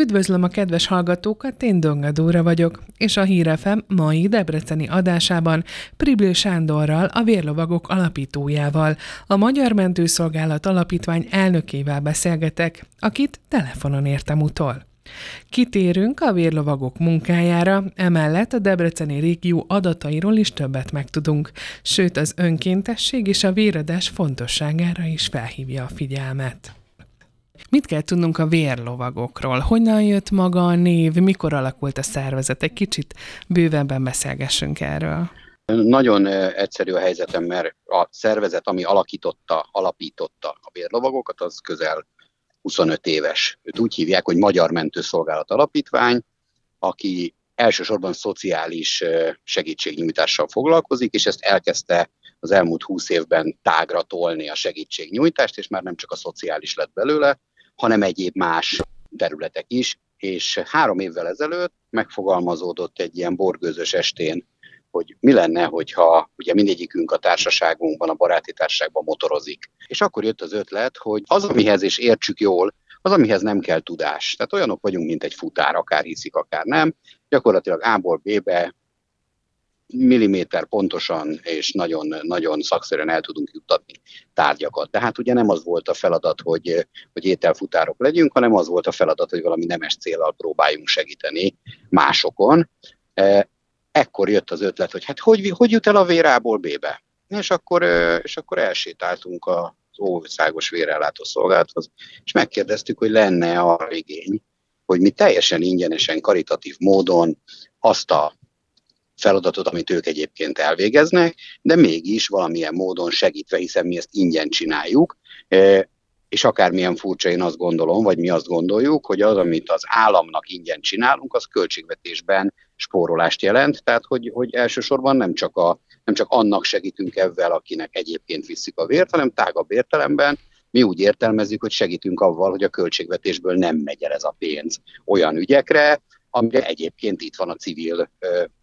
Üdvözlöm a kedves hallgatókat, én Donga Dóra vagyok, és a Hírefem mai debreceni adásában Pribil Sándorral, a Vérlovagok alapítójával, a Magyar Mentőszolgálat Alapítvány elnökével beszélgetek, akit telefonon értem utol. Kitérünk a vérlovagok munkájára, emellett a Debreceni régió adatairól is többet megtudunk, sőt az önkéntesség és a véradás fontosságára is felhívja a figyelmet. Mit kell tudnunk a vérlovagokról? Honnan jött maga a név? Mikor alakult a szervezet? Egy kicsit bővebben beszélgessünk erről. Nagyon egyszerű a helyzetem, mert a szervezet, ami alakította, alapította a vérlovagokat, az közel 25 éves. Őt úgy hívják, hogy Magyar Mentőszolgálat Alapítvány, aki elsősorban szociális segítségnyújtással foglalkozik, és ezt elkezdte az elmúlt 20 évben tágra tolni a segítségnyújtást, és már nem csak a szociális lett belőle, hanem egyéb más területek is, és három évvel ezelőtt megfogalmazódott egy ilyen borgőzös estén, hogy mi lenne, hogyha ugye mindegyikünk a társaságunkban, a baráti társaságban motorozik. És akkor jött az ötlet, hogy az, amihez és értsük jól, az, amihez nem kell tudás. Tehát olyanok vagyunk, mint egy futár, akár hiszik, akár nem. Gyakorlatilag A-ból B-be milliméter pontosan és nagyon, nagyon szakszerűen el tudunk juttatni tárgyakat. Tehát ugye nem az volt a feladat, hogy, hogy ételfutárok legyünk, hanem az volt a feladat, hogy valami nemes célral próbáljunk segíteni másokon. E, ekkor jött az ötlet, hogy hát hogy, hogy jut el a vérából B-be? És akkor, és akkor elsétáltunk az országos vérellátó szolgálathoz, és megkérdeztük, hogy lenne a igény, hogy mi teljesen ingyenesen, karitatív módon azt a feladatot, amit ők egyébként elvégeznek, de mégis valamilyen módon segítve, hiszen mi ezt ingyen csináljuk, e, és akármilyen furcsa én azt gondolom, vagy mi azt gondoljuk, hogy az, amit az államnak ingyen csinálunk, az költségvetésben spórolást jelent, tehát hogy, hogy elsősorban nem csak, a, nem csak annak segítünk ebben, akinek egyébként viszik a vért, hanem tágabb értelemben mi úgy értelmezzük, hogy segítünk avval, hogy a költségvetésből nem megy el ez a pénz olyan ügyekre, amire egyébként itt van a civil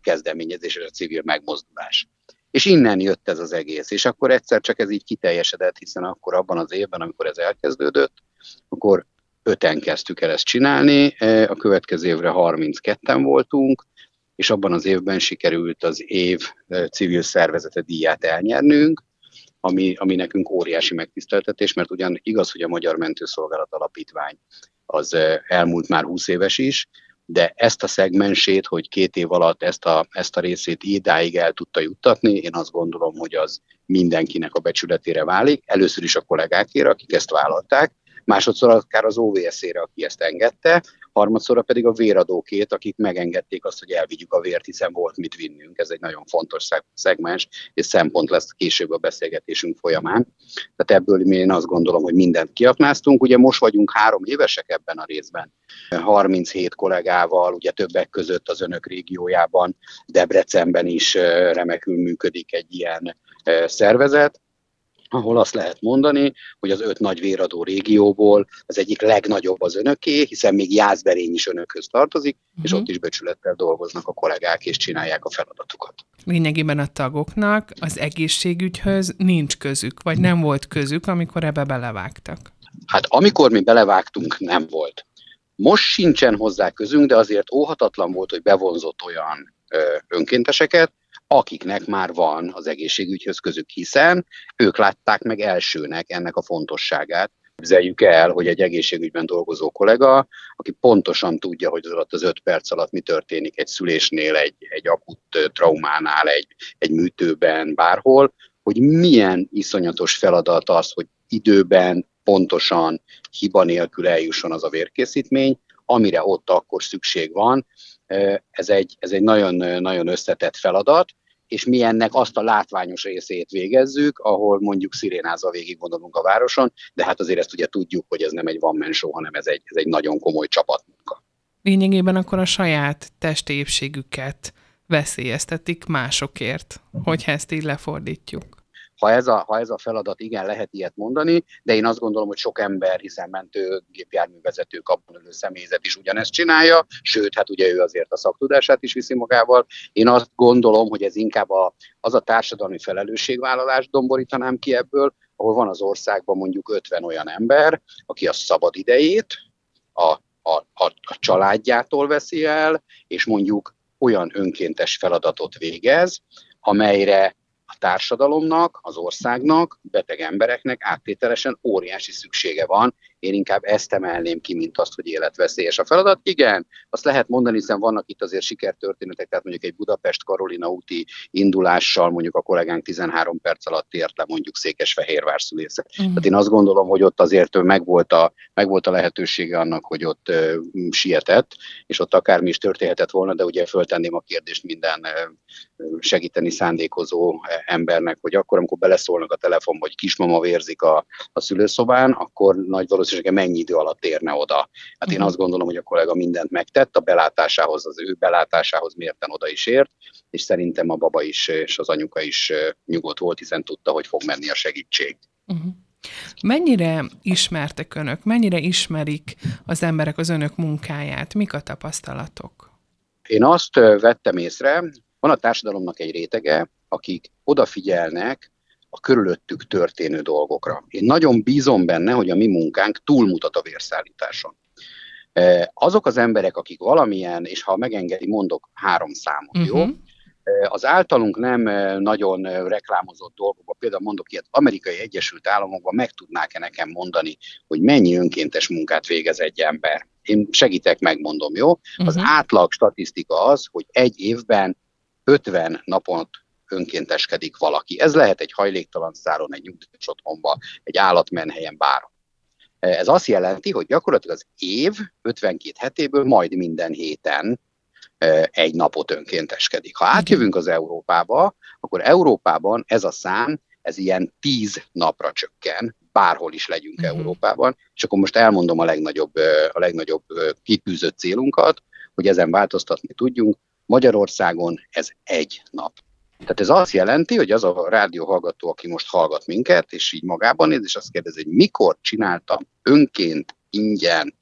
kezdeményezés és a civil megmozdulás. És innen jött ez az egész. És akkor egyszer csak ez így kiteljesedett, hiszen akkor abban az évben, amikor ez elkezdődött, akkor öten kezdtük el ezt csinálni, a következő évre 32-en voltunk, és abban az évben sikerült az év civil szervezete díját elnyernünk, ami, ami nekünk óriási megtiszteltetés, mert ugyan igaz, hogy a Magyar Mentőszolgálat Alapítvány az elmúlt már 20 éves is, de ezt a szegmensét, hogy két év alatt ezt a, ezt a részét idáig el tudta juttatni, én azt gondolom, hogy az mindenkinek a becsületére válik. Először is a kollégákére, akik ezt vállalták, másodszor akár az OVS-ére, aki ezt engedte, harmadszorra pedig a véradókét, akik megengedték azt, hogy elvigyük a vért, hiszen volt mit vinnünk. Ez egy nagyon fontos szegmens, és szempont lesz később a beszélgetésünk folyamán. Tehát ebből én azt gondolom, hogy mindent kiaknáztunk. Ugye most vagyunk három évesek ebben a részben. 37 kollégával, ugye többek között az önök régiójában, Debrecenben is remekül működik egy ilyen szervezet ahol azt lehet mondani, hogy az öt nagy véradó régióból az egyik legnagyobb az önöké, hiszen még Jászberény is önökhöz tartozik, uh-huh. és mhm. ott is becsülettel dolgoznak a kollégák, és csinálják a feladatukat. Lényegében a tagoknak az egészségügyhöz nincs közük, vagy nem volt közük, amikor ebbe belevágtak? Hát amikor mi belevágtunk, nem volt. Most sincsen hozzá közünk, de azért óhatatlan volt, hogy bevonzott olyan ö, önkénteseket, akiknek már van az egészségügyhöz közük, hiszen ők látták meg elsőnek ennek a fontosságát. Képzeljük el, hogy egy egészségügyben dolgozó kollega, aki pontosan tudja, hogy az alatt az öt perc alatt mi történik egy szülésnél, egy, egy akut traumánál, egy, egy műtőben, bárhol, hogy milyen iszonyatos feladat az, hogy időben, pontosan, hiba nélkül eljusson az a vérkészítmény, amire ott akkor szükség van, ez egy, ez egy nagyon, nagyon összetett feladat, és mi ennek azt a látványos részét végezzük, ahol mondjuk szirénázva végig gondolunk a városon, de hát azért ezt ugye tudjuk, hogy ez nem egy van show, hanem ez egy, ez egy nagyon komoly csapatmunka. Lényegében akkor a saját testépségüket veszélyeztetik másokért, hogyha ezt így lefordítjuk ha ez, a, ha ez a feladat, igen, lehet ilyet mondani, de én azt gondolom, hogy sok ember, hiszen mentő, gépjárművezető, abban ülő személyzet is ugyanezt csinálja, sőt, hát ugye ő azért a szaktudását is viszi magával. Én azt gondolom, hogy ez inkább a, az a társadalmi felelősségvállalást domborítanám ki ebből, ahol van az országban mondjuk 50 olyan ember, aki a szabad idejét, a a, a, a családjától veszi el, és mondjuk olyan önkéntes feladatot végez, amelyre a társadalomnak, az országnak, beteg embereknek áttételesen óriási szüksége van. Én inkább ezt emelném ki, mint azt, hogy életveszélyes a feladat. Igen, azt lehet mondani, hiszen vannak itt azért sikertörténetek, tehát mondjuk egy Budapest-Karolina úti indulással mondjuk a kollégánk 13 perc alatt ért le mondjuk Székesfehérvár szülészet. Uh-huh. Tehát én azt gondolom, hogy ott azért megvolt a, megvolt a lehetősége annak, hogy ott uh, sietett, és ott akármi is történhetett volna, de ugye föltenném a kérdést minden segíteni szándékozó embernek, hogy akkor, amikor beleszólnak a telefonba, hogy kismama vérzik a, a szülőszobán, akkor nagy valószínűséggel mennyi idő alatt érne oda. Hát én mhm. azt gondolom, hogy a kollega mindent megtett, a belátásához, az ő belátásához mérten oda is ért, és szerintem a baba is és az anyuka is nyugodt volt, hiszen tudta, hogy fog menni a segítség. Uh-huh. Mennyire ismertek önök, mennyire ismerik az emberek az önök munkáját? Mik a tapasztalatok? Én azt vettem észre, van a társadalomnak egy rétege, akik odafigyelnek a körülöttük történő dolgokra. Én nagyon bízom benne, hogy a mi munkánk túlmutat a vérszállításon. E, azok az emberek, akik valamilyen, és ha megengedi, mondok három számot, uh-huh. jó? Mhm. E, az általunk nem e, nagyon reklámozott dolgokban, például mondok ilyet, Amerikai Egyesült Államokban meg tudnák-e nekem mondani, hogy mennyi önkéntes munkát végez egy ember? Én segítek, megmondom, jó? Uh-huh. Az átlag statisztika az, hogy egy évben 50 napot önkénteskedik valaki. Ez lehet egy hajléktalan száron, egy nyugdíjas otthonba, egy állatmenhelyen, bárhol. Ez azt jelenti, hogy gyakorlatilag az év 52 hetéből majd minden héten egy napot önkénteskedik. Ha átjövünk az Európába, akkor Európában ez a szám, ez ilyen 10 napra csökken, bárhol is legyünk uh-huh. Európában, és akkor most elmondom a legnagyobb, a legnagyobb kitűzött célunkat, hogy ezen változtatni tudjunk. Magyarországon ez egy nap. Tehát ez azt jelenti, hogy az a rádióhallgató, aki most hallgat minket, és így magában néz, és azt kérdezi, hogy mikor csináltam önként, ingyen,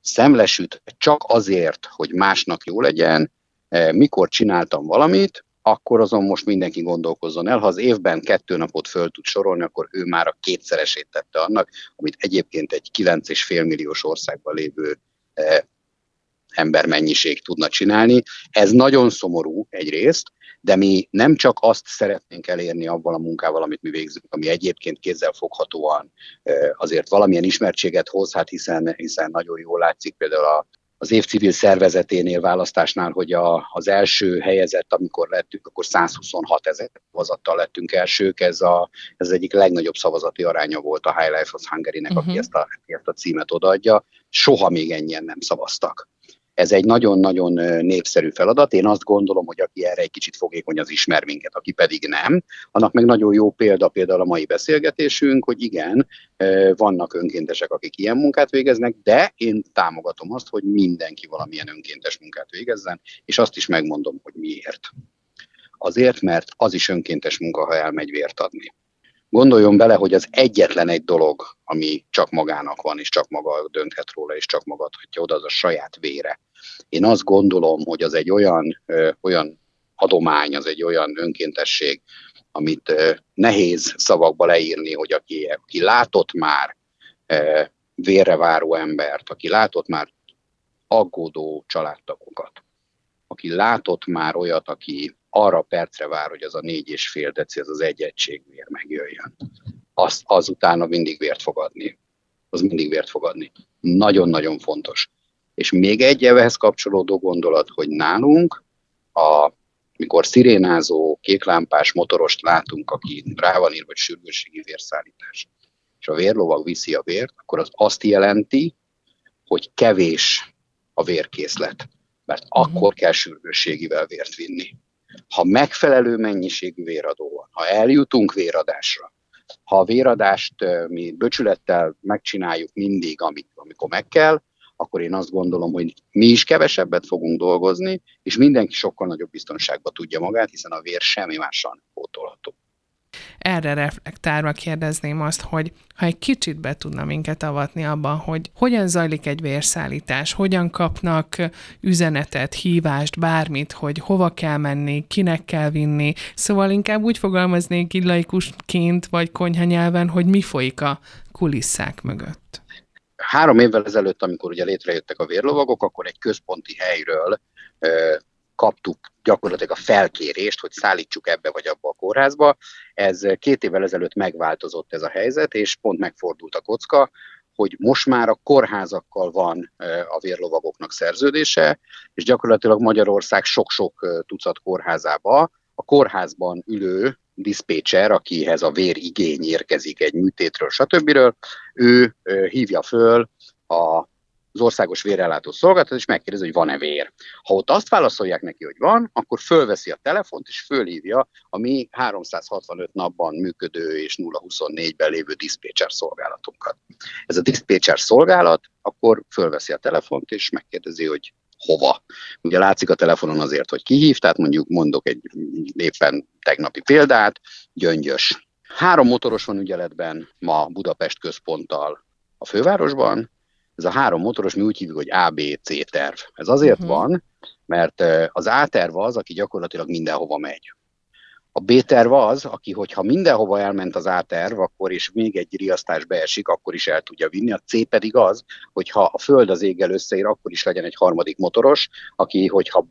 szemlesüt, csak azért, hogy másnak jó legyen, eh, mikor csináltam valamit, akkor azon most mindenki gondolkozzon el. Ha az évben kettő napot föl tud sorolni, akkor ő már a kétszeresét tette annak, amit egyébként egy 9,5 milliós országban lévő eh, embermennyiség tudna csinálni. Ez nagyon szomorú egyrészt, de mi nem csak azt szeretnénk elérni abban a munkával, amit mi végzünk, ami egyébként kézzel foghatóan azért valamilyen ismertséget hoz, hát hiszen, hiszen nagyon jól látszik például a, az év civil szervezeténél választásnál, hogy a, az első helyezett, amikor lettünk, akkor 126 ezer szavazattal lettünk elsők, ez, a, ez egyik legnagyobb szavazati aránya volt a High Life of Hungary-nek, uh-huh. aki mhm. ezt a, ezt a címet odaadja. Soha még ennyien nem szavaztak. Ez egy nagyon-nagyon népszerű feladat. Én azt gondolom, hogy aki erre egy kicsit fogékony, az ismer minket, aki pedig nem. Annak meg nagyon jó példa például a mai beszélgetésünk, hogy igen, vannak önkéntesek, akik ilyen munkát végeznek, de én támogatom azt, hogy mindenki valamilyen önkéntes munkát végezzen, és azt is megmondom, hogy miért. Azért, mert az is önkéntes munka, ha elmegy vért adni. Gondoljon bele, hogy az egyetlen egy dolog, ami csak magának van, és csak maga dönthet róla, és csak maga adhatja oda, az a saját vére. Én azt gondolom, hogy az egy olyan, olyan adomány, az egy olyan önkéntesség, amit nehéz szavakba leírni, hogy aki, aki látott már vérre váró embert, aki látott már aggódó családtagokat, aki látott már olyat, aki arra percre vár, hogy az a négy és fél deci, az az egy egység vér megjöjjön. Azt azutána mindig vért fogadni. Az mindig vért fogadni. Nagyon-nagyon fontos. És még egy ehhez kapcsolódó gondolat, hogy nálunk, a, mikor szirénázó, kéklámpás motorost látunk, aki rá van írva, hogy sürgősségi vérszállítás, és a vérlovag viszi a vért, akkor az azt jelenti, hogy kevés a vérkészlet, mert uh-huh. akkor kell sürgősségivel vért vinni. Ha megfelelő mennyiségű véradó van, ha eljutunk véradásra, ha a véradást mi böcsülettel megcsináljuk mindig, amikor meg kell, akkor én azt gondolom, hogy mi is kevesebbet fogunk dolgozni, és mindenki sokkal nagyobb biztonságban tudja magát, hiszen a vér semmi mással nem pótolható. Erre reflektálva kérdezném azt, hogy ha egy kicsit be tudna minket avatni abban, hogy hogyan zajlik egy vérszállítás, hogyan kapnak üzenetet, hívást, bármit, hogy hova kell menni, kinek kell vinni. Szóval inkább úgy fogalmaznék illaikusként vagy konyhanyelven, hogy mi folyik a kulisszák mögött. Három évvel ezelőtt, amikor ugye létrejöttek a vérlovagok, akkor egy központi helyről kaptuk gyakorlatilag a felkérést, hogy szállítsuk ebbe vagy abba a kórházba. Ez két évvel ezelőtt megváltozott ez a helyzet, és pont megfordult a kocka, hogy most már a kórházakkal van a vérlovagoknak szerződése, és gyakorlatilag Magyarország sok-sok tucat kórházába a kórházban ülő diszpécser, akihez a vér igény érkezik egy műtétről, stb. ő hívja föl a az országos vérellátó szolgáltató, és megkérdezi, hogy van-e vér. Ha ott azt válaszolják neki, hogy van, akkor fölveszi a telefont, és fölhívja a mi 365 napban működő és 024-ben lévő diszpécser szolgálatunkat. Ez a diszpécser szolgálat akkor fölveszi a telefont, és megkérdezi, hogy hova. Ugye látszik a telefonon azért, hogy kihív, tehát mondjuk mondok egy éppen tegnapi példát, gyöngyös. Három motoros van ügyeletben ma Budapest központtal a fővárosban, ez a három motoros, mi úgy hívjuk, hogy ABC terv. Ez azért uh-huh. van, mert az A terv az, aki gyakorlatilag mindenhova megy. A B terv az, aki, hogyha mindenhova elment az A terv, akkor és még egy riasztás beesik, akkor is el tudja vinni. A C pedig az, hogyha a föld az éggel összeér, akkor is legyen egy harmadik motoros, aki, hogyha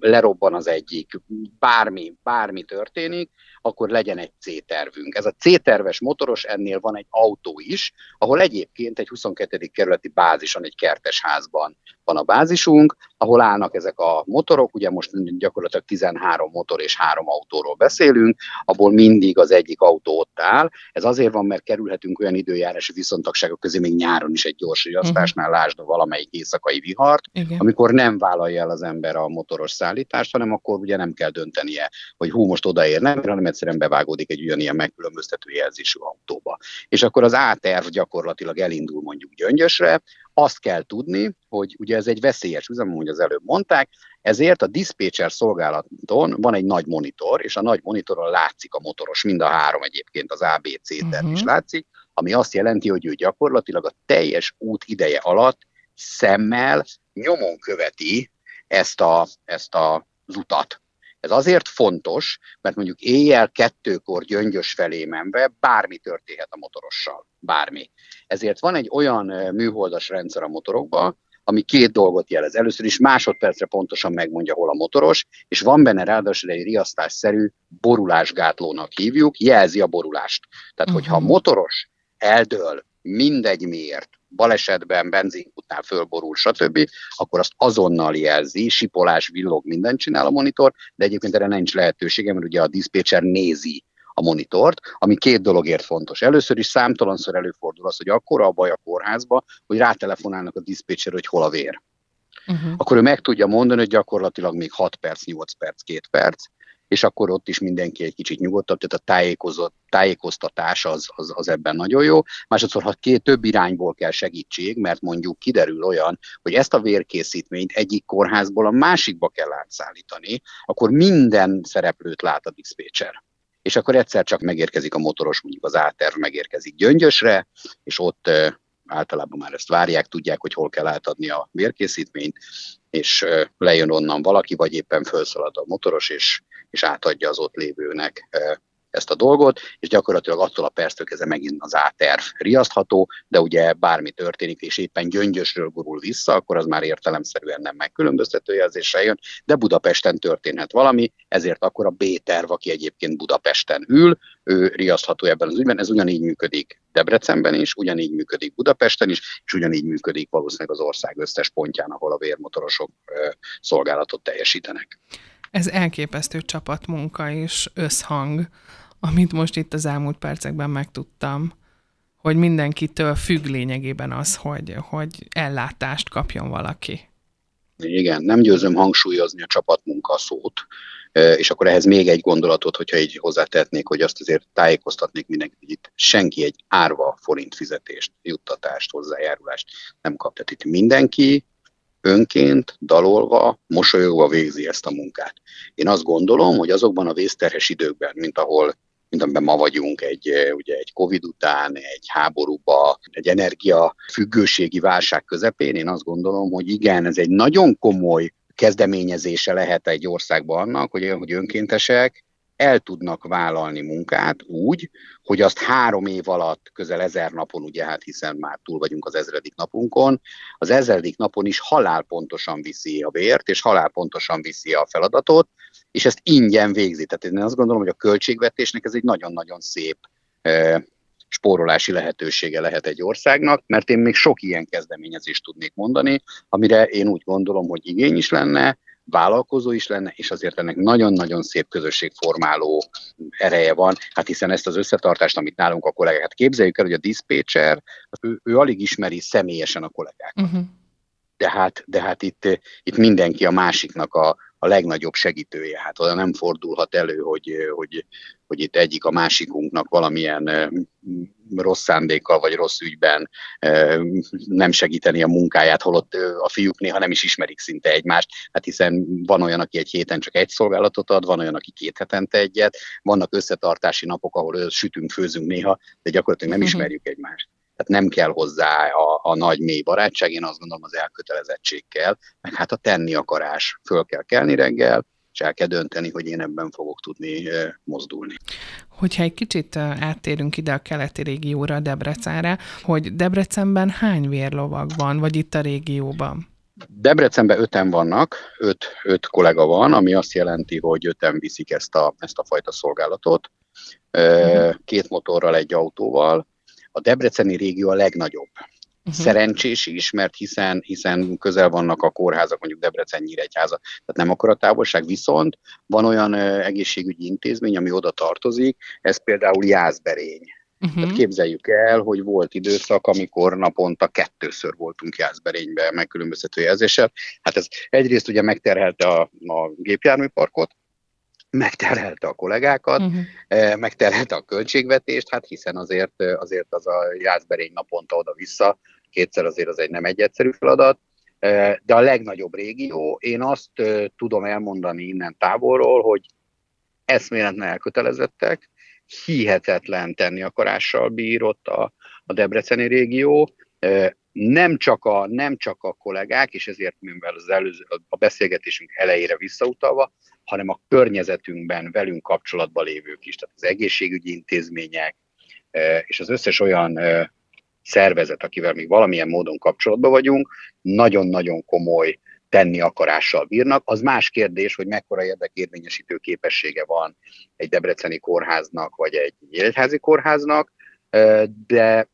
lerobban az egyik, bármi, bármi történik, akkor legyen egy C-tervünk. Ez a C-terves motoros, ennél van egy autó is, ahol egyébként egy 22. kerületi bázison, egy kertes házban van a bázisunk, ahol állnak ezek a motorok, ugye most gyakorlatilag 13 motor és 3 autóról beszélünk, abból mindig az egyik autó ott áll. Ez azért van, mert kerülhetünk olyan időjárási viszontagságok közé még nyáron is egy gyors riasztásnál, uh-huh. lásd valamelyik éjszakai vihart, Igen. amikor nem vállalja el az ember a motoros szállítást, hanem akkor ugye nem kell döntenie, hogy hú, most odaér, nem, hanem egyszerűen bevágódik egy ugyanilyen megkülönböztető jelzésű autóba. És akkor az A-terv gyakorlatilag elindul mondjuk Gyöngyösre, azt kell tudni, hogy ugye ez egy veszélyes üzem, ahogy az előbb mondták, ezért a dispatcher szolgálaton van egy nagy monitor, és a nagy monitoron látszik a motoros, mind a három egyébként, az ABC terv uh-huh. is mhm. látszik, ami azt jelenti, hogy ő gyakorlatilag a teljes út ideje alatt szemmel nyomon követi ezt, a, ezt a, az utat. Ez azért fontos, mert mondjuk éjjel kettőkor gyöngyös felé menve bármi történhet a motorossal. Bármi. Ezért van egy olyan műholdas rendszer a motorokban, ami két dolgot jelez. Először is másodpercre pontosan megmondja, hol a motoros, és van benne ráadásul egy riasztásszerű borulásgátlónak hívjuk, jelzi a borulást. Tehát, uh-huh. hogyha a motoros eldől mindegy miért, balesetben, benzinkutnál fölborul, stb., akkor azt azonnal jelzi, sipolás, villog, mindent csinál a monitor, de egyébként erre nincs lehetősége, mert ugye a diszpécser nézi a monitort, ami két dologért fontos. Először is számtalanszor előfordul az, hogy akkora a baj a kórházba, hogy rátelefonálnak a diszpécser, hogy hol a vér. Uh-huh. Akkor ő meg tudja mondani, hogy gyakorlatilag még 6 perc, 8 perc, 2 perc, és akkor ott is mindenki egy kicsit nyugodtabb, tehát a tájékozott, tájékoztatás az, az, az ebben nagyon jó. Másodszor, ha két több irányból kell segítség, mert mondjuk kiderül olyan, hogy ezt a vérkészítményt egyik kórházból a másikba kell átszállítani, akkor minden szereplőt lát a diszpécser és akkor egyszer csak megérkezik a motoros, mondjuk az áterv megérkezik Gyöngyösre, és ott általában már ezt várják, tudják, hogy hol kell átadni a vérkészítményt, és lejön onnan valaki, vagy éppen felszalad a motoros, és, és átadja az ott lévőnek ezt a dolgot, és gyakorlatilag attól a perctől kezdve megint az áterv riasztható, de ugye bármi történik, és éppen gyöngyösről gurul vissza, akkor az már értelemszerűen nem megkülönböztető jelzésre jön, de Budapesten történhet valami, ezért akkor a B-terv, aki egyébként Budapesten ül, ő riasztható ebben az ügyben, ez ugyanígy működik Debrecenben is, ugyanígy működik Budapesten is, és ugyanígy működik valószínűleg az ország összes pontján, ahol a vérmotorosok szolgálatot teljesítenek. Ez elképesztő csapatmunka és összhang amit most itt az elmúlt percekben megtudtam, hogy mindenkitől függ lényegében az, hogy, hogy ellátást kapjon valaki. Igen, nem győzöm hangsúlyozni a csapatmunka szót, és akkor ehhez még egy gondolatot, hogyha így hozzátetnék, hogy azt azért tájékoztatnék mindenkit, hogy itt senki egy árva forint fizetést, juttatást, hozzájárulást nem kap. Tehát itt mindenki önként, dalolva, mosolyogva végzi ezt a munkát. Én azt gondolom, hogy azokban a vészterhes időkben, mint ahol mint amiben ma vagyunk, egy, ugye egy Covid után, egy háborúba, egy energia függőségi válság közepén, én azt gondolom, hogy igen, ez egy nagyon komoly kezdeményezése lehet egy országban annak, hogy, hogy önkéntesek el tudnak vállalni munkát úgy, hogy azt három év alatt, közel ezer napon, ugye hát hiszen már túl vagyunk az ezredik napunkon, az ezredik napon is halálpontosan viszi a vért, és halálpontosan viszi a feladatot, és ezt ingyen végzi. Tehát én azt gondolom, hogy a költségvetésnek ez egy nagyon-nagyon szép spórolási lehetősége lehet egy országnak, mert én még sok ilyen kezdeményezést tudnék mondani, amire én úgy gondolom, hogy igény is lenne, vállalkozó is lenne, és azért ennek nagyon-nagyon szép közösségformáló ereje van, hát hiszen ezt az összetartást, amit nálunk a kollégák, hát képzeljük el, hogy a diszpécser, ő, ő alig ismeri személyesen a kollégákat. Uh-huh. De hát, de hát itt, itt mindenki a másiknak a, a legnagyobb segítője. Hát oda nem fordulhat elő, hogy, hogy, hogy itt egyik a másikunknak valamilyen rossz szándékkal vagy rossz ügyben nem segíteni a munkáját, holott a fiúk néha nem is ismerik szinte egymást, hát hiszen van olyan, aki egy héten csak egy szolgálatot ad, van olyan, aki két hetente egyet, vannak összetartási napok, ahol sütünk, főzünk néha, de gyakorlatilag nem mhm. ismerjük egymást. Tehát nem kell hozzá a, a nagy mély barátság, én azt gondolom az elkötelezettség kell, meg hát a tenni akarás. Föl kell kelni reggel, és el kell dönteni, hogy én ebben fogok tudni mozdulni. Hogyha egy kicsit áttérünk ide a keleti régióra, Debrecenre, hogy Debrecenben hány vérlovag van, vagy itt a régióban? Debrecenben öten vannak, öt, öt kollega van, ami azt jelenti, hogy öten viszik ezt a, ezt a fajta szolgálatot, mhm. két motorral, egy autóval, a debreceni régió a legnagyobb. Uh-huh. Szerencsés is, mert hiszen, hiszen közel vannak a kórházak, mondjuk Debrecen Nyíregyháza, tehát nem akkor a távolság, viszont van olyan egészségügyi intézmény, ami oda tartozik, ez például Jászberény. Uh-huh. Tehát képzeljük el, hogy volt időszak, amikor naponta kettőször voltunk Jászberénybe megkülönböztető jelzéssel. Hát ez egyrészt ugye megterhelte a, a gépjárműparkot, megterhelte a kollégákat, uh-huh. megterhelte a költségvetést, hát hiszen azért, azért az a jászberény naponta oda-vissza, kétszer azért az egy nem egy egyszerű feladat, eh, de a legnagyobb régió, én azt tudom elmondani innen távolról, hogy eszméletlen elkötelezettek, hihetetlen tenni akarással bír ott a, a Debreceni régió, nem csak, a, nem csak a kollégák, és ezért mivel az előző, a beszélgetésünk elejére visszautalva, hanem a környezetünkben velünk kapcsolatban lévők is, tehát az egészségügyi intézmények, és az összes olyan szervezet, akivel még valamilyen módon kapcsolatban vagyunk, nagyon-nagyon komoly tenni akarással bírnak. Az más kérdés, hogy mekkora érdekérvényesítő képessége van egy debreceni kórháznak, vagy egy nyílegyházi kórháznak, de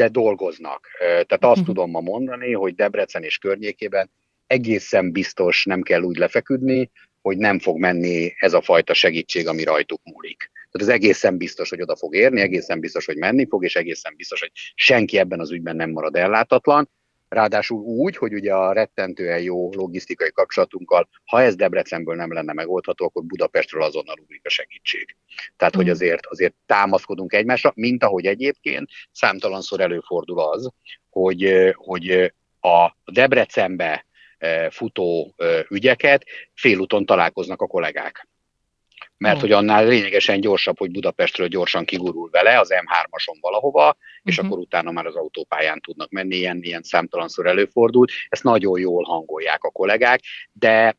de dolgoznak. Tehát azt uh-huh. tudom ma mondani, hogy Debrecen és környékében egészen biztos nem kell úgy lefeküdni, hogy nem fog menni ez a fajta segítség, ami rajtuk múlik. Tehát ez egészen biztos, hogy oda fog érni, egészen biztos, hogy menni fog, és egészen biztos, hogy senki ebben az ügyben nem marad ellátatlan. Ráadásul úgy, hogy ugye a rettentően jó logisztikai kapcsolatunkkal, ha ez Debrecenből nem lenne megoldható, akkor Budapestről azonnal ugrik a segítség. Tehát, mm. hogy azért, azért támaszkodunk egymásra, mint ahogy egyébként számtalanszor előfordul az, hogy, hogy a Debrecenbe futó ügyeket félúton találkoznak a kollégák mert hogy annál lényegesen gyorsabb, hogy Budapestről gyorsan kigurul vele az M3-ason valahova, és uh-huh. akkor utána már az autópályán tudnak menni, ilyen, ilyen számtalanszor előfordult. Ezt nagyon jól hangolják a kollégák, de,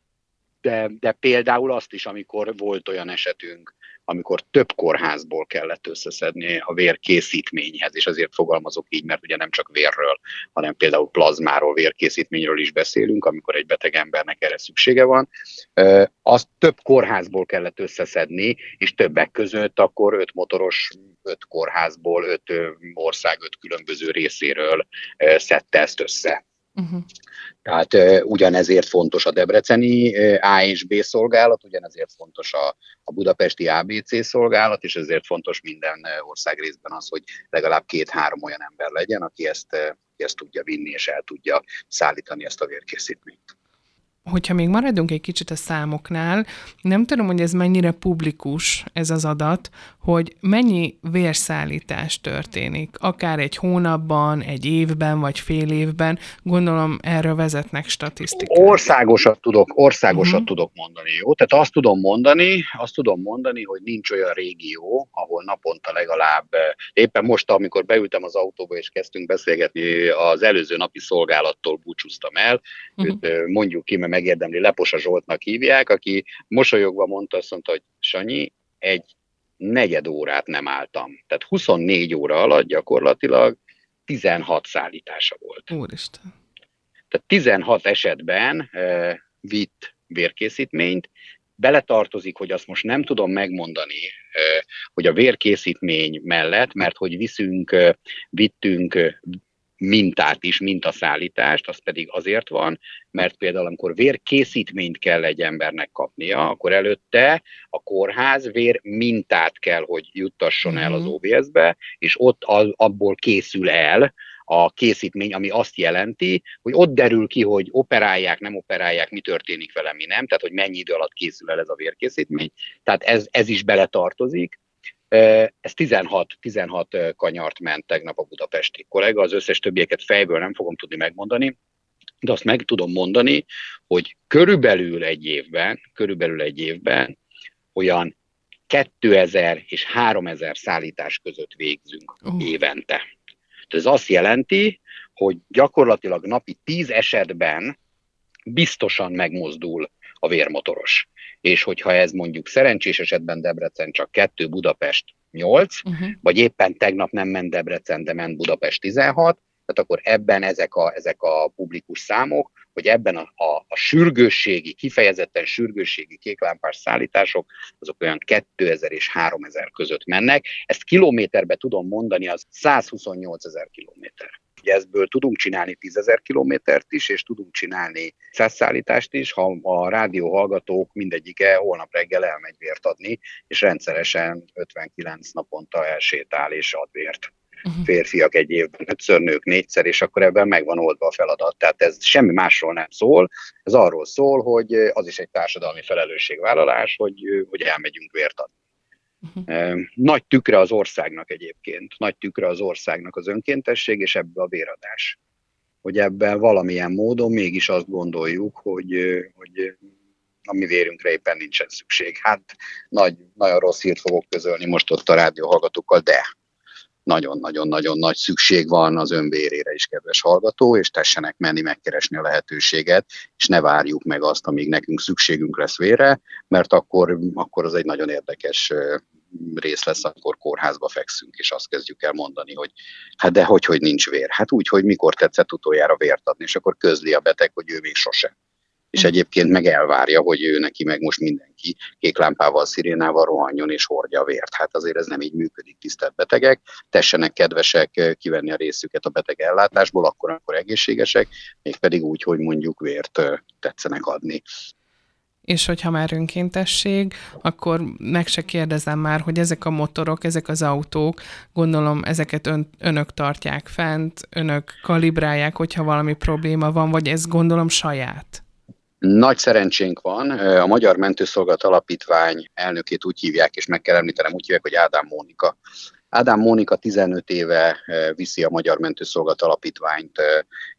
de, de például azt is, amikor volt olyan esetünk, amikor több kórházból kellett összeszedni a vérkészítményhez, és azért fogalmazok így, mert ugye nem csak vérről, hanem például plazmáról, vérkészítményről is beszélünk, amikor egy beteg embernek erre szüksége van. Azt több kórházból kellett összeszedni, és többek között akkor öt motoros, öt kórházból, öt ország, öt különböző részéről szedte ezt össze. Uh-huh. Tehát uh, ugyanezért fontos a debreceni uh, A és B szolgálat, ugyanezért fontos a, a budapesti ABC szolgálat, és ezért fontos minden uh, ország részben az, hogy legalább két-három olyan ember legyen, aki ezt, uh, ezt tudja vinni és el tudja szállítani ezt a vérkészítményt hogyha még maradunk egy kicsit a számoknál, nem tudom, hogy ez mennyire publikus ez az adat, hogy mennyi vérszállítás történik, akár egy hónapban, egy évben, vagy fél évben, gondolom erről vezetnek statisztikát. Országosat tudok, országosat uh-huh. tudok mondani, jó? Tehát azt tudom mondani, azt tudom mondani, hogy nincs olyan régió, ahol naponta legalább, éppen most, amikor beültem az autóba és kezdtünk beszélgetni, az előző napi szolgálattól búcsúztam el, uh-huh. őt mondjuk ki, mert megérdemli, Leposa Zsoltnak hívják, aki mosolyogva mondta, azt mondta, hogy Sanyi, egy negyed órát nem álltam. Tehát 24 óra alatt gyakorlatilag 16 szállítása volt. Úristen. Tehát 16 esetben e, vitt vérkészítményt, beletartozik, hogy azt most nem tudom megmondani, hogy a vérkészítmény mellett, mert hogy viszünk, vittünk mintát is, mintaszállítást, az pedig azért van, mert például amikor vérkészítményt kell egy embernek kapnia, akkor előtte a kórház vér mintát kell, hogy juttasson el az mhm. OBS-be, és ott abból készül el a készítmény, ami azt jelenti, hogy ott derül ki, hogy operálják, nem operálják, mi történik vele, mi nem, tehát hogy mennyi idő alatt készül el ez a vérkészítmény. Tehát ez, ez is beletartozik. Ez 16, 16 kanyart ment tegnap a budapesti kollega, az összes többieket fejből nem fogom tudni megmondani, de azt meg tudom mondani, hogy körülbelül egy évben, körülbelül egy évben olyan 2000 és 3000 szállítás között végzünk uh. évente. Ez azt jelenti, hogy gyakorlatilag napi 10 esetben biztosan megmozdul a vérmotoros. És hogyha ez mondjuk szerencsés esetben Debrecen csak 2, Budapest 8, uh-huh. vagy éppen tegnap nem ment Debrecen, de ment Budapest 16, tehát akkor ebben ezek a, ezek a publikus számok, hogy ebben a, a, a sürgősségi, kifejezetten sürgősségi kéklámpás szállítások, azok olyan 2000 és 3000 között mennek. Ezt kilométerbe tudom mondani, az 128 ezer kilométer. Ugye ezből tudunk csinálni 10 ezer kilométert is, és tudunk csinálni százszállítást is, ha a rádió hallgatók mindegyike holnap reggel elmegy vért adni, és rendszeresen 59 naponta elsétál és ad vért. Uh-huh. Férfiak egy évben ötször, nők négyszer, és akkor ebben megvan oldva a feladat. Tehát ez semmi másról nem szól, ez arról szól, hogy az is egy társadalmi felelősségvállalás, hogy, hogy elmegyünk vért adni. Nagy tükre az országnak egyébként, nagy tükre az országnak az önkéntesség, és ebbe a véradás. Hogy ebben valamilyen módon mégis azt gondoljuk, hogy, hogy a mi vérünkre éppen nincsen szükség. Hát nagy, nagyon rossz hírt fogok közölni most ott a rádió hallgatókkal, de nagyon-nagyon-nagyon nagy szükség van az önvérére is, kedves hallgató, és tessenek menni megkeresni a lehetőséget, és ne várjuk meg azt, amíg nekünk szükségünk lesz vére, mert akkor, akkor az egy nagyon érdekes rész lesz, akkor kórházba fekszünk, és azt kezdjük el mondani, hogy hát de hogy, hogy nincs vér? Hát úgy, hogy mikor tetszett utoljára vért adni, és akkor közli a beteg, hogy ő még sose és egyébként meg elvárja, hogy ő neki meg most mindenki kék lámpával, szirénával rohanjon és hordja a vért. Hát azért ez nem így működik, tisztelt betegek. Tessenek kedvesek eh, kivenni a részüket a beteg ellátásból, akkor, akkor egészségesek, mégpedig úgy, hogy mondjuk vért eh, tetszenek adni. És hogyha már önkéntesség, akkor meg se kérdezem már, hogy ezek a motorok, ezek az autók, gondolom ezeket ön, önök tartják fent, önök kalibrálják, hogyha valami probléma van, vagy ez gondolom saját? Nagy szerencsénk van, a Magyar Mentőszolgálat Alapítvány elnökét úgy hívják, és meg kell említenem, úgy hívják, hogy Ádám Mónika. Ádám Mónika 15 éve viszi a Magyar Mentőszolgálat Alapítványt,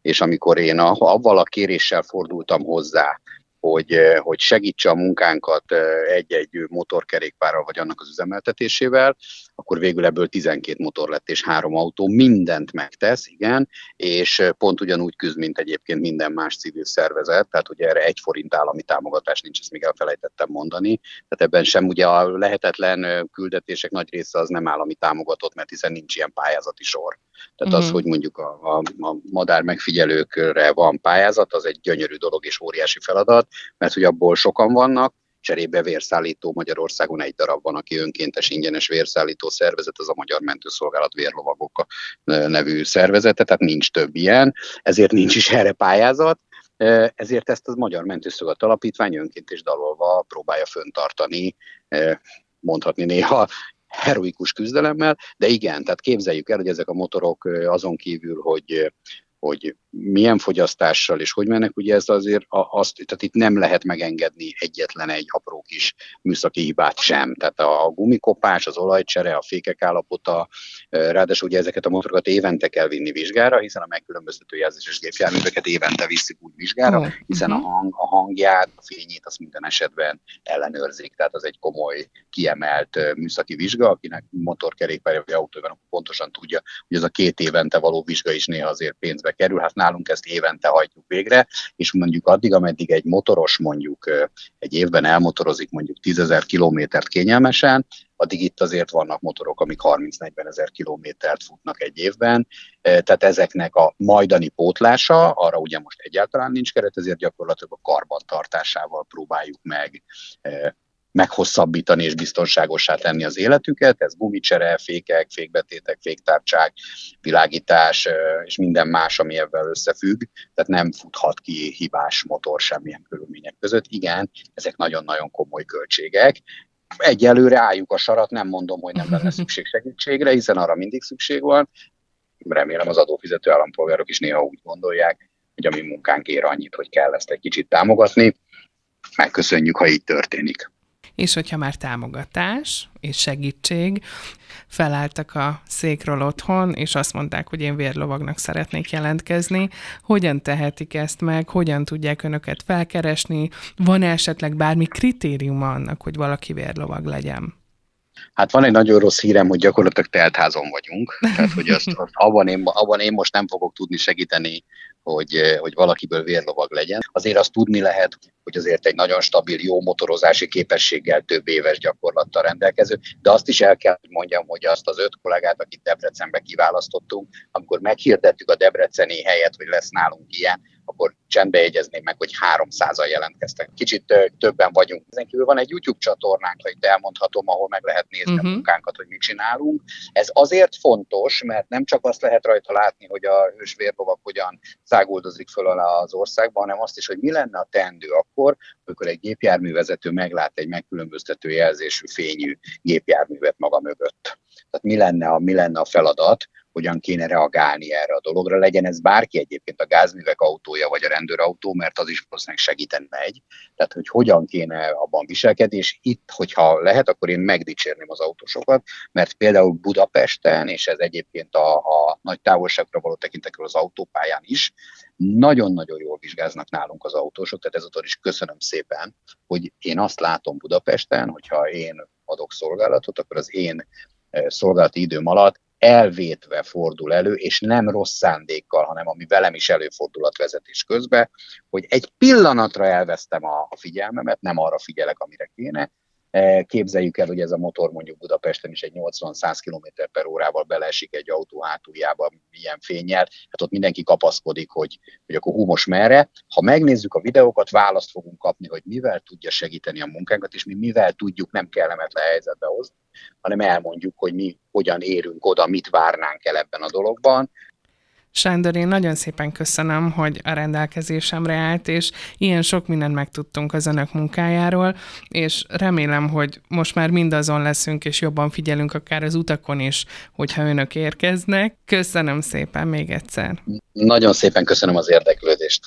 és amikor én avval a kéréssel fordultam hozzá, hogy, hogy segítse a munkánkat egy-egy motorkerékpárral, vagy annak az üzemeltetésével, akkor végül ebből 12 motor lett és három autó, mindent megtesz, igen, és pont ugyanúgy küzd, mint egyébként minden más civil szervezet, tehát ugye erre egy forint állami támogatás nincs, ezt még elfelejtettem mondani, tehát ebben sem ugye a lehetetlen küldetések nagy része az nem állami támogatott, mert hiszen nincs ilyen pályázati sor. Tehát uh-huh. az, mhm. hogy mondjuk a, a, a madár megfigyelőkre van pályázat, az egy gyönyörű dolog és óriási feladat, mert hogy abból sokan vannak, cserébe vérszállító Magyarországon egy darab van, aki önkéntes ingyenes vérszállító szervezet, az a Magyar Mentőszolgálat Vérlovagok nevű szervezete, tehát nincs több ilyen, ezért nincs is erre pályázat, ezért ezt az Magyar Mentőszolgálat Alapítvány önként és dalolva próbálja föntartani, mondhatni néha heroikus küzdelemmel, de igen, tehát képzeljük el, hogy ezek a motorok azon kívül, hogy hogy milyen fogyasztással és hogy mennek, ugye ez azért azt, tehát itt nem lehet megengedni egyetlen egy apró kis műszaki hibát sem. Tehát a gumikopás, az olajcsere, a fékek állapota, ráadásul ugye ezeket a motorokat évente kell vinni vizsgára, hiszen a megkülönböztető jelzéses gépjárműveket évente viszik úgy vizsgára, hiszen a, hang, a hangját, a fényét azt minden esetben ellenőrzik. Tehát az egy komoly, kiemelt műszaki vizsga, akinek motorkerékpárja vagy autóban pontosan tudja, hogy ez a két évente való vizsga is néha azért pénzbe kerül, hát nálunk ezt évente hajtjuk végre, és mondjuk addig, ameddig egy motoros mondjuk egy évben elmotorozik mondjuk 10 ezer kilométert kényelmesen, addig itt azért vannak motorok, amik 30-40 ezer kilométert futnak egy évben, tehát ezeknek a majdani pótlása, arra ugye most egyáltalán nincs keret, ezért gyakorlatilag a karbantartásával próbáljuk meg meghosszabbítani és biztonságosá tenni az életüket. Ez gumicsere, fékek, fékbetétek, féktárcsák, világítás és minden más, ami ebben összefügg. Tehát nem futhat ki hibás motor semmilyen körülmények között. Igen, ezek nagyon-nagyon komoly költségek. Egyelőre álljuk a sarat, nem mondom, hogy nem lenne szükség segítségre, hiszen arra mindig szükség van. Remélem az adófizető állampolgárok is néha úgy gondolják, hogy a mi munkánk ér annyit, hogy kell ezt egy kicsit támogatni. Megköszönjük, ha így történik és hogyha már támogatás és segítség, felálltak a székről otthon, és azt mondták, hogy én vérlovagnak szeretnék jelentkezni. Hogyan tehetik ezt meg? Hogyan tudják önöket felkeresni? van -e esetleg bármi kritériuma annak, hogy valaki vérlovag legyen? Hát van egy nagyon rossz hírem, hogy gyakorlatilag teltházon vagyunk, tehát hogy azt, azt abban, én, abban én most nem fogok tudni segíteni, hogy, hogy valakiből vérlovag legyen. Azért azt tudni lehet, hogy azért egy nagyon stabil, jó motorozási képességgel több éves gyakorlattal rendelkező, de azt is el kell, hogy mondjam, hogy azt az öt kollégát, akit Debrecenbe kiválasztottunk, amikor meghirdettük a debreceni helyet, hogy lesz nálunk ilyen, akkor csendbe jegyezném meg, hogy 300-an jelentkeztek. Kicsit többen vagyunk. Ezen kívül van egy YouTube csatornánk, ha itt elmondhatom, ahol meg lehet nézni uh-huh. a mhm. munkánkat, hogy mit csinálunk. Ez azért fontos, mert nem csak azt lehet rajta látni, hogy a hősvérlovak hogyan száguldozik föl az országban, hanem azt is, hogy mi lenne a teendő akkor, amikor egy gépjárművezető meglát egy megkülönböztető jelzésű fényű gépjárművet maga mögött. Tehát mi lenne a, mi lenne a feladat, hogyan kéne reagálni erre a dologra. Legyen ez bárki egyébként a gázművek autója vagy a rendőrautó, mert az is valószínűleg segíteni megy. Tehát, hogy hogyan kéne abban viselkedni, és itt, hogyha lehet, akkor én megdicsérném az autósokat, mert például Budapesten, és ez egyébként a, a nagy távolságra való tekintetről az autópályán is, nagyon-nagyon jól vizsgáznak nálunk az autósok, tehát ezúttal is köszönöm szépen, hogy én azt látom Budapesten, hogyha én adok szolgálatot, akkor az én eh, szolgálati időm alatt elvétve fordul elő, és nem rossz szándékkal, hanem ami velem is előfordulat vezetés közben, hogy egy pillanatra elvesztem a, a figyelmemet, nem arra figyelek, amire kéne, Képzeljük el, hogy ez a motor mondjuk Budapesten is egy 80-100 km per órával beleesik egy autó hátuljába, milyen fényel, hát ott mindenki kapaszkodik, hogy, hogy akkor hú, most merre. Ha megnézzük a videókat, választ fogunk kapni, hogy mivel tudja segíteni a munkánkat, és mi mivel tudjuk nem kellemetlen helyzetbe hozni hanem elmondjuk, hogy mi hogyan érünk oda, mit várnánk el ebben a dologban. Sándor, én nagyon szépen köszönöm, hogy a rendelkezésemre állt, és ilyen sok mindent megtudtunk az önök munkájáról, és remélem, hogy most már mindazon leszünk, és jobban figyelünk akár az utakon is, hogyha önök érkeznek. Köszönöm szépen még egyszer. Nagyon szépen köszönöm az érdeklődést.